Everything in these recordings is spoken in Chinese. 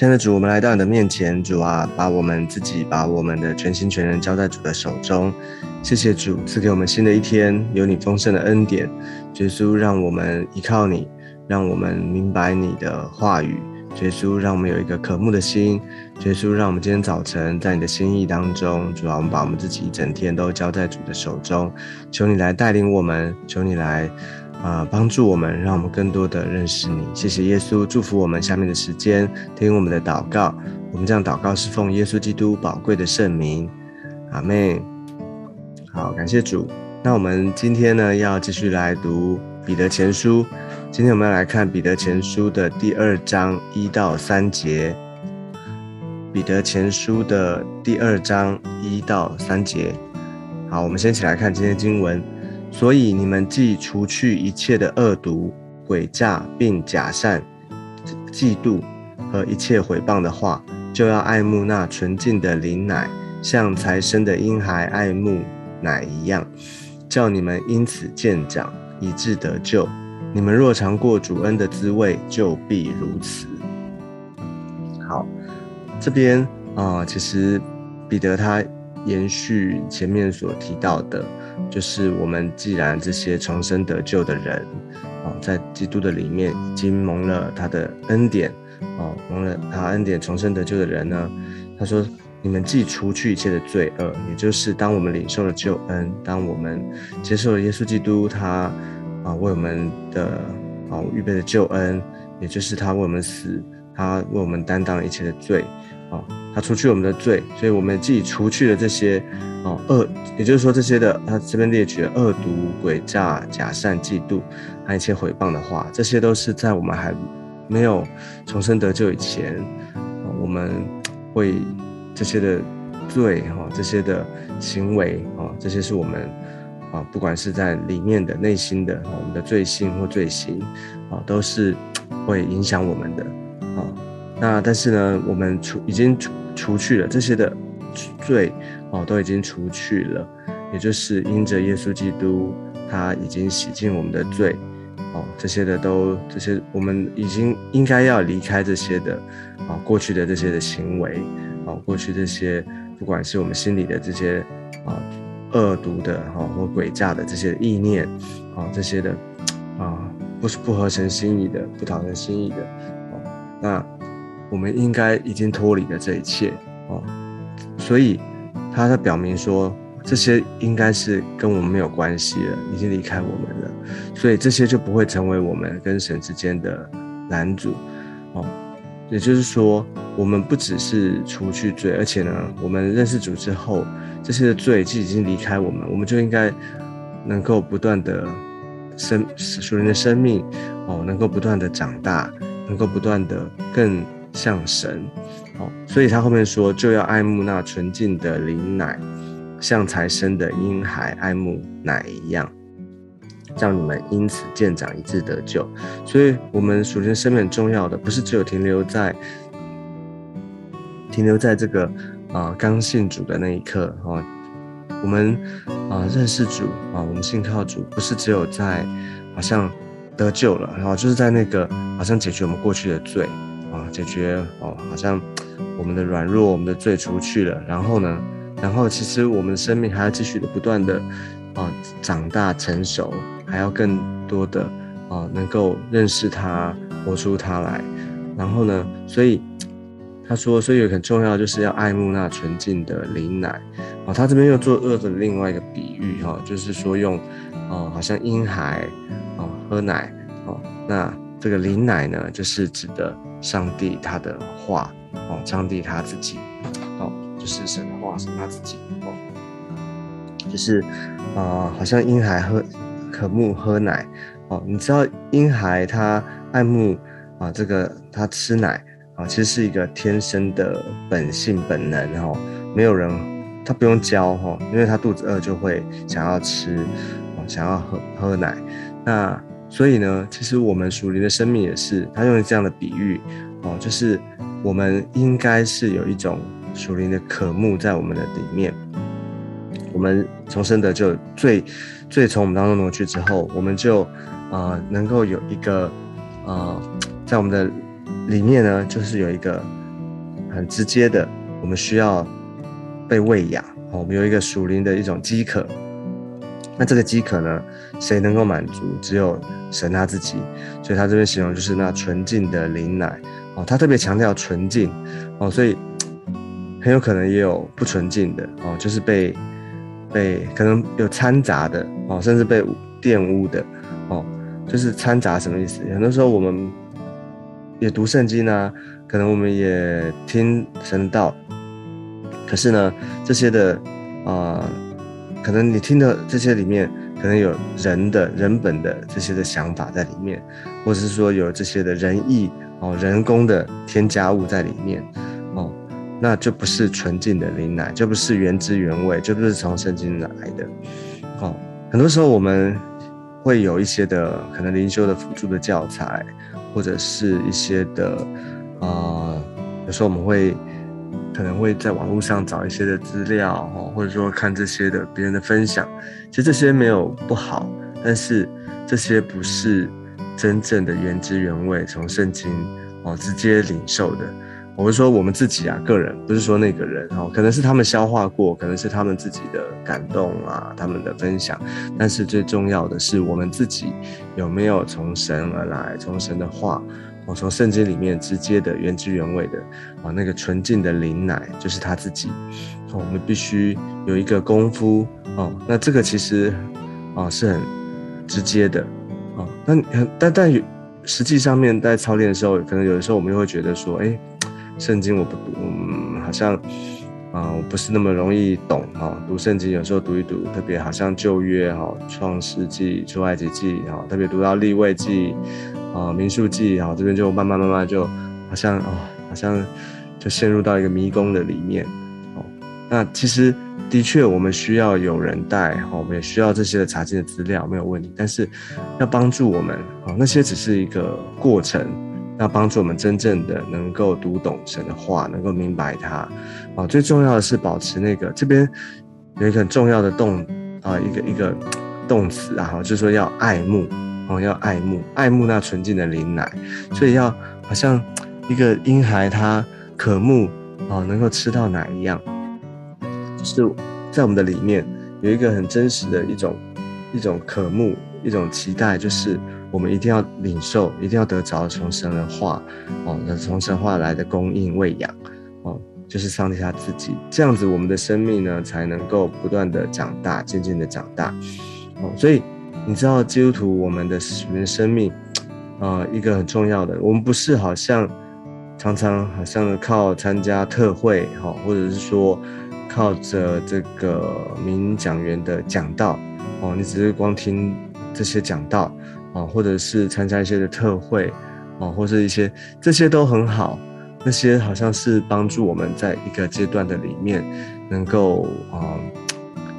亲爱的主，我们来到你的面前，主啊，把我们自己，把我们的全心全人交在主的手中。谢谢主赐给我们新的一天，有你丰盛的恩典。耶稣，让我们依靠你，让我们明白你的话语。耶稣，让我们有一个渴慕的心。耶稣，让我们今天早晨在你的心意当中，主啊，我们把我们自己一整天都交在主的手中。求你来带领我们，求你来。啊，帮助我们，让我们更多的认识你。谢谢耶稣，祝福我们下面的时间，听我们的祷告。我们这样祷告是奉耶稣基督宝贵的圣名，阿妹。好，感谢主。那我们今天呢，要继续来读彼得前书。今天我们要来看彼得前书的第二章一到三节。彼得前书的第二章一到三节。好，我们先起来看今天经文。所以你们既除去一切的恶毒、诡诈，并假善、嫉妒和一切毁谤的话，就要爱慕那纯净的灵奶，像才生的婴孩爱慕奶一样，叫你们因此渐长，以致得救。你们若尝过主恩的滋味，就必如此。好，这边啊，其实彼得他延续前面所提到的。就是我们既然这些重生得救的人，哦，在基督的里面已经蒙了他的恩典，哦，蒙了他恩典重生得救的人呢，他说：你们既除去一切的罪恶，也就是当我们领受了救恩，当我们接受了耶稣基督他啊为我们的啊预备的救恩，也就是他为我们死，他为我们担当一切的罪，啊，他除去我们的罪，所以我们既除去了这些。哦，恶，也就是说这些的，他这边列举了恶毒、诡诈、假善、嫉妒，还有一些毁谤的话，这些都是在我们还没有重生得救以前，我们会这些的罪哈，这些的行为啊，这些是我们啊，不管是在里面的、内心的，我们的罪性或罪行啊，都是会影响我们的。那但是呢，我们除已经除除去了这些的罪。哦，都已经除去了，也就是因着耶稣基督，他已经洗净我们的罪，哦，这些的都这些，我们已经应该要离开这些的，啊，过去的这些的行为，啊，过去这些，不管是我们心里的这些，啊，恶毒的哈或诡诈的这些意念，啊，这些的，啊，不是不合神心意的，不讨人心意的，哦，那我们应该已经脱离了这一切，哦，所以。他在表明说，这些应该是跟我们没有关系了，已经离开我们了，所以这些就不会成为我们跟神之间的拦阻，哦，也就是说，我们不只是除去罪，而且呢，我们认识主之后，这些的罪既已经离开我们，我们就应该能够不断的生属灵的生命，哦，能够不断的长大，能够不断的更像神。哦所以他后面说，就要爱慕那纯净的灵奶，像才生的婴孩爱慕奶一样，让你们因此渐长，以致得救。所以，我们属灵生命很重要的，不是只有停留在停留在这个啊刚信主的那一刻哦，我们啊认识主啊，我们信靠主，不是只有在好像得救了，然后就是在那个好像解决我们过去的罪，解决哦，好像。我们的软弱，我们的罪除去了，然后呢？然后其实我们的生命还要继续的不断的啊长大成熟，还要更多的啊能够认识他，活出他来。然后呢？所以他说，所以很重要就是要爱慕那纯净的灵奶啊。他这边又做恶的另外一个比喻哈，就是说用哦好像婴孩哦喝奶哦，那这个灵奶呢，就是指的上帝他的话。哦，上帝他自己，哦，就是神的话，神他自己，哦，就是啊，好像婴孩喝渴慕喝奶，哦，你知道婴孩他爱慕啊，这个他吃奶啊，其实是一个天生的本性本能，哈，没有人他不用教，哦，因为他肚子饿就会想要吃，哦，想要喝喝奶，那所以呢，其实我们属灵的生命也是，他用这样的比喻，哦，就是。我们应该是有一种属灵的渴慕在我们的里面。我们重生的就最最从我们当中挪去之后，我们就啊能够有一个啊在我们的里面呢，就是有一个很直接的，我们需要被喂养哦，我们有一个属灵的一种饥渴。那这个饥渴呢，谁能够满足？只有神他自己。所以他这边形容就是那纯净的灵奶哦，他特别强调纯净哦，所以很有可能也有不纯净的哦，就是被被可能有掺杂的哦，甚至被玷污的哦，就是掺杂什么意思？很多时候我们也读圣经啊，可能我们也听神道，可是呢，这些的啊。可能你听的这些里面，可能有人的人本的这些的想法在里面，或者是说有这些的人意哦，人工的添加物在里面哦，那就不是纯净的灵奶，就不是原汁原味，就不是从圣经来的哦。很多时候我们会有一些的可能灵修的辅助的教材，或者是一些的啊，有时候我们会。可能会在网络上找一些的资料，或者说看这些的别人的分享，其实这些没有不好，但是这些不是真正的原汁原味从圣经哦直接领受的。我是说我们自己啊，个人不是说那个人哦，可能是他们消化过，可能是他们自己的感动啊，他们的分享，但是最重要的是我们自己有没有从神而来，从神的话。我从圣经里面直接的原汁原味的啊，那个纯净的灵奶就是他自己。我们必须有一个功夫哦，那这个其实啊是很直接的啊。那但但实际上面在操练的时候，可能有的时候我们又会觉得说，哎，圣经我不读，嗯，好像啊我不是那么容易懂哈。读圣经有时候读一读，特别好像旧约哈，创世纪、出埃及记哈，特别读到立位记。啊，民宿记啊，这边就慢慢慢慢就好像啊，好像就陷入到一个迷宫的里面哦。那其实的确，我们需要有人带，哦，我们也需要这些的查经的资料，没有问题。但是要帮助我们啊，那些只是一个过程，要帮助我们真正的能够读懂神的话，能够明白它啊。最重要的是保持那个这边有一个很重要的动啊，一个一个动词啊，就是说要爱慕。哦，要爱慕爱慕那纯净的灵奶，所以要好像一个婴孩他渴慕哦，能够吃到奶一样，就是在我们的里面有一个很真实的一种一种渴慕，一种期待，就是我们一定要领受，一定要得着从神的话哦，那从神话来的供应喂养哦，就是上帝他自己，这样子我们的生命呢才能够不断的长大，渐渐的长大。哦，所以。你知道基督徒我们的人生命，啊，一个很重要的，我们不是好像常常好像靠参加特会哈，或者是说靠着这个名讲员的讲道哦，你只是光听这些讲道啊，或者是参加一些的特会啊，或者一些这些都很好，那些好像是帮助我们在一个阶段的里面能够啊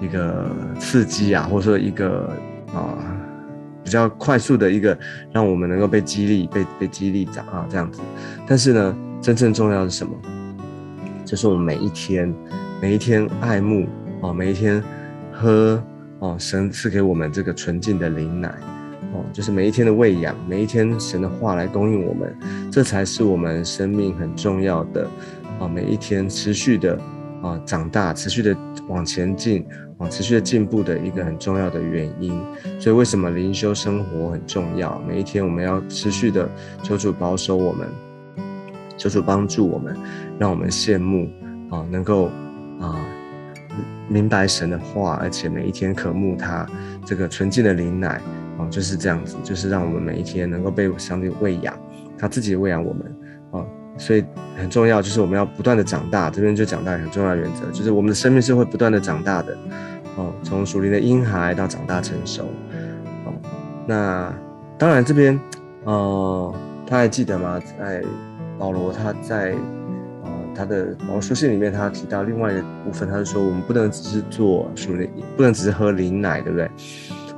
一个刺激啊，或者说一个。啊，比较快速的一个，让我们能够被激励、被被激励长啊，这样子。但是呢，真正重要的是什么？就是我们每一天、每一天爱慕哦，每一天喝哦，神赐给我们这个纯净的灵奶哦，就是每一天的喂养，每一天神的话来供应我们，这才是我们生命很重要的啊，每一天持续的啊长大，持续的往前进。啊，持续的进步的一个很重要的原因，所以为什么灵修生活很重要？每一天我们要持续的求主保守我们，求主帮助我们，让我们羡慕啊，能够啊明白神的话，而且每一天渴慕他这个纯净的灵奶啊，就是这样子，就是让我们每一天能够被上帝喂养，他自己喂养我们。所以很重要，就是我们要不断的长大。这边就讲到很重要的原则，就是我们的生命是会不断的长大的，哦，从属灵的婴孩到长大成熟，哦，那当然这边，呃，他还记得吗？在保罗他在呃他的保罗书信里面，他提到另外一个部分，他是说我们不能只是做属灵，不能只是喝灵奶，对不对？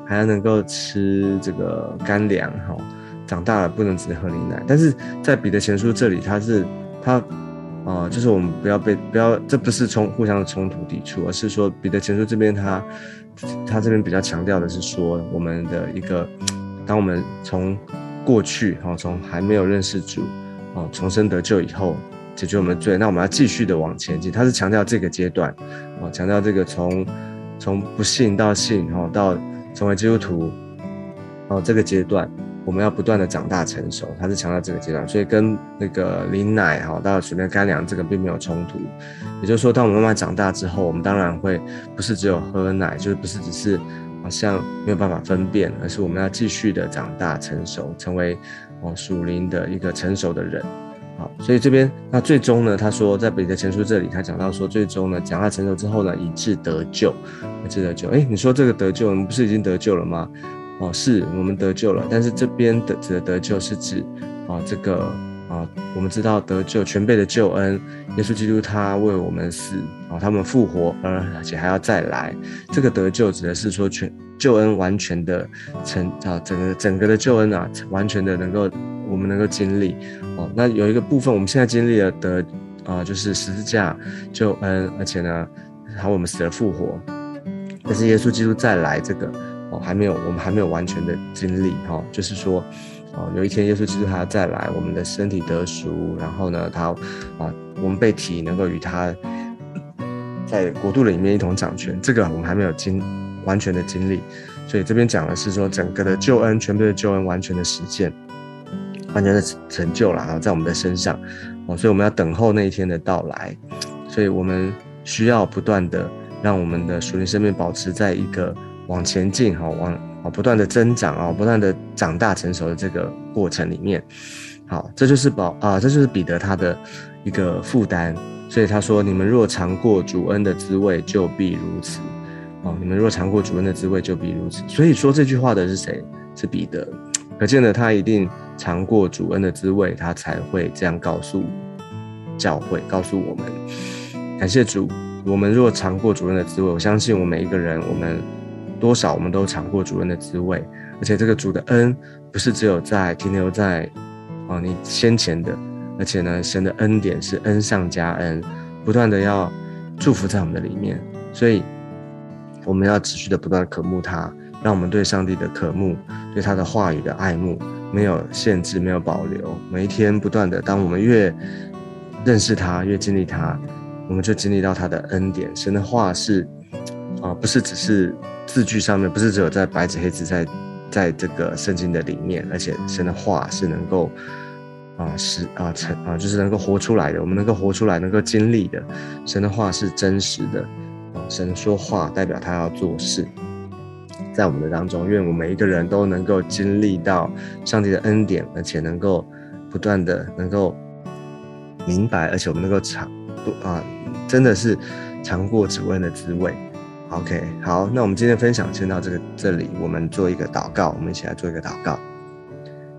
还要能够吃这个干粮，哈。长大了不能只喝牛奶，但是在彼得前书这里，他是他啊，就是我们不要被不要，这不是冲互相的冲突抵触，而是说彼得前书这边他他这边比较强调的是说，我们的一个，当我们从过去哈，从还没有认识主哦，重生得救以后解决我们的罪，那我们要继续的往前进。他是强调这个阶段，哦，强调这个从从不信到信，哦，到成为基督徒，哦，这个阶段我们要不断的长大成熟。他是强调这个阶段，所以跟那个淋奶，哈，到水面干粮这个并没有冲突。也就是说，当我们慢慢长大之后，我们当然会不是只有喝奶，就是不是只是。好像没有办法分辨，而是我们要继续的长大成熟，成为哦属灵的一个成熟的人。好，所以这边那最终呢，他说在彼得前书这里，他讲到说，最终呢，长大成熟之后呢，以致得救，以致得救。哎，你说这个得救，我们不是已经得救了吗？哦，是我们得救了，但是这边的指的得救是指啊这个。啊，我们知道得救全备的救恩，耶稣基督他为我们死，啊，他们复活，而且还要再来。这个得救指的是说全救恩完全的成啊，整个整个的救恩啊，完全的能够我们能够经历。哦，那有一个部分我们现在经历了得啊，就是十字架救恩，而且呢，还我们死了复活。但是耶稣基督再来这个还没有，我们还没有完全的经历哈，就是说。哦，有一天耶稣基督他要再来，我们的身体得赎，然后呢，他啊，我们被提能够与他在国度里面一同掌权，这个我们还没有经完全的经历，所以这边讲的是说整个的救恩，全部的救恩完全的实现，完全的成就了啊，在我们的身上。哦，所以我们要等候那一天的到来，所以我们需要不断的让我们的属灵生命保持在一个往前进哈，往啊。不断的增长啊，不断的长大成熟的这个过程里面，好，这就是保啊，这就是彼得他的一个负担。所以他说：“你们若尝过主恩的滋味，就必如此。”哦，你们若尝过主恩的滋味，就必如此。所以说这句话的是谁？是彼得。可见呢，他一定尝过主恩的滋味，他才会这样告诉教会，告诉我们。感谢主，我们若尝过主恩的滋味，我相信我们每一个人，我们。多少我们都尝过主恩的滋味，而且这个主的恩不是只有在停留在哦你先前的，而且呢神的恩典是恩上加恩，不断的要祝福在我们的里面，所以我们要持续的不断的渴慕他，让我们对上帝的渴慕，对他的话语的爱慕没有限制，没有保留，每一天不断的，当我们越认识他，越经历他，我们就经历到他的恩典。神的话是啊，不是只是。字句上面不是只有在白纸黑字在，在这个圣经的里面，而且神的话是能够啊是啊成啊就是能够活出来的，我们能够活出来，能够经历的，神的话是真实的啊，神说话代表他要做事，在我们的当中，愿我们每一个人都能够经历到上帝的恩典，而且能够不断的能够明白，而且我们能够尝啊真的是尝过主恩的滋味。OK，好，那我们今天分享先到这个这里，我们做一个祷告，我们一起来做一个祷告。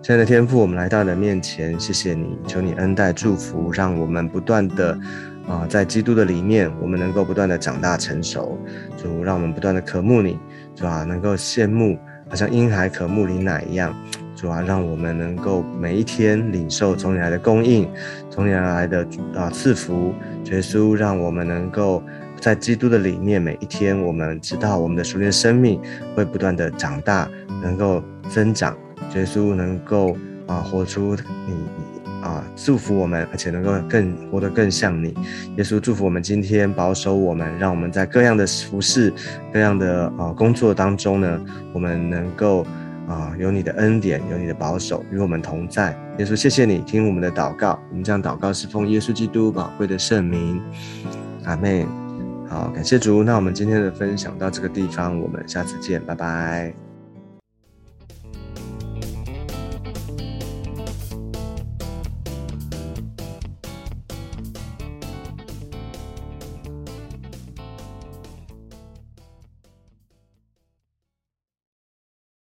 亲爱的天父，我们来到你的面前，谢谢你，求你恩待祝福，让我们不断的啊，在基督的里面，我们能够不断的长大成熟，主让我们不断的渴慕你，主啊，能够羡慕，好像婴孩渴慕你奶一样，主啊，让我们能够每一天领受从你来的供应，从你而来的啊赐福，耶稣，让我们能够。在基督的里面，每一天，我们知道我们的属灵生命会不断的长大，能够增长。耶稣能够啊，活出你啊，祝福我们，而且能够更活得更像你。耶稣祝福我们今天保守我们，让我们在各样的服饰、各样的啊工作当中呢，我们能够啊有你的恩典，有你的保守与我们同在。耶稣，谢谢你听我们的祷告，我们将祷告是奉耶稣基督宝贵的圣名，阿妹。好，感谢主。那我们今天的分享到这个地方，我们下次见，拜拜。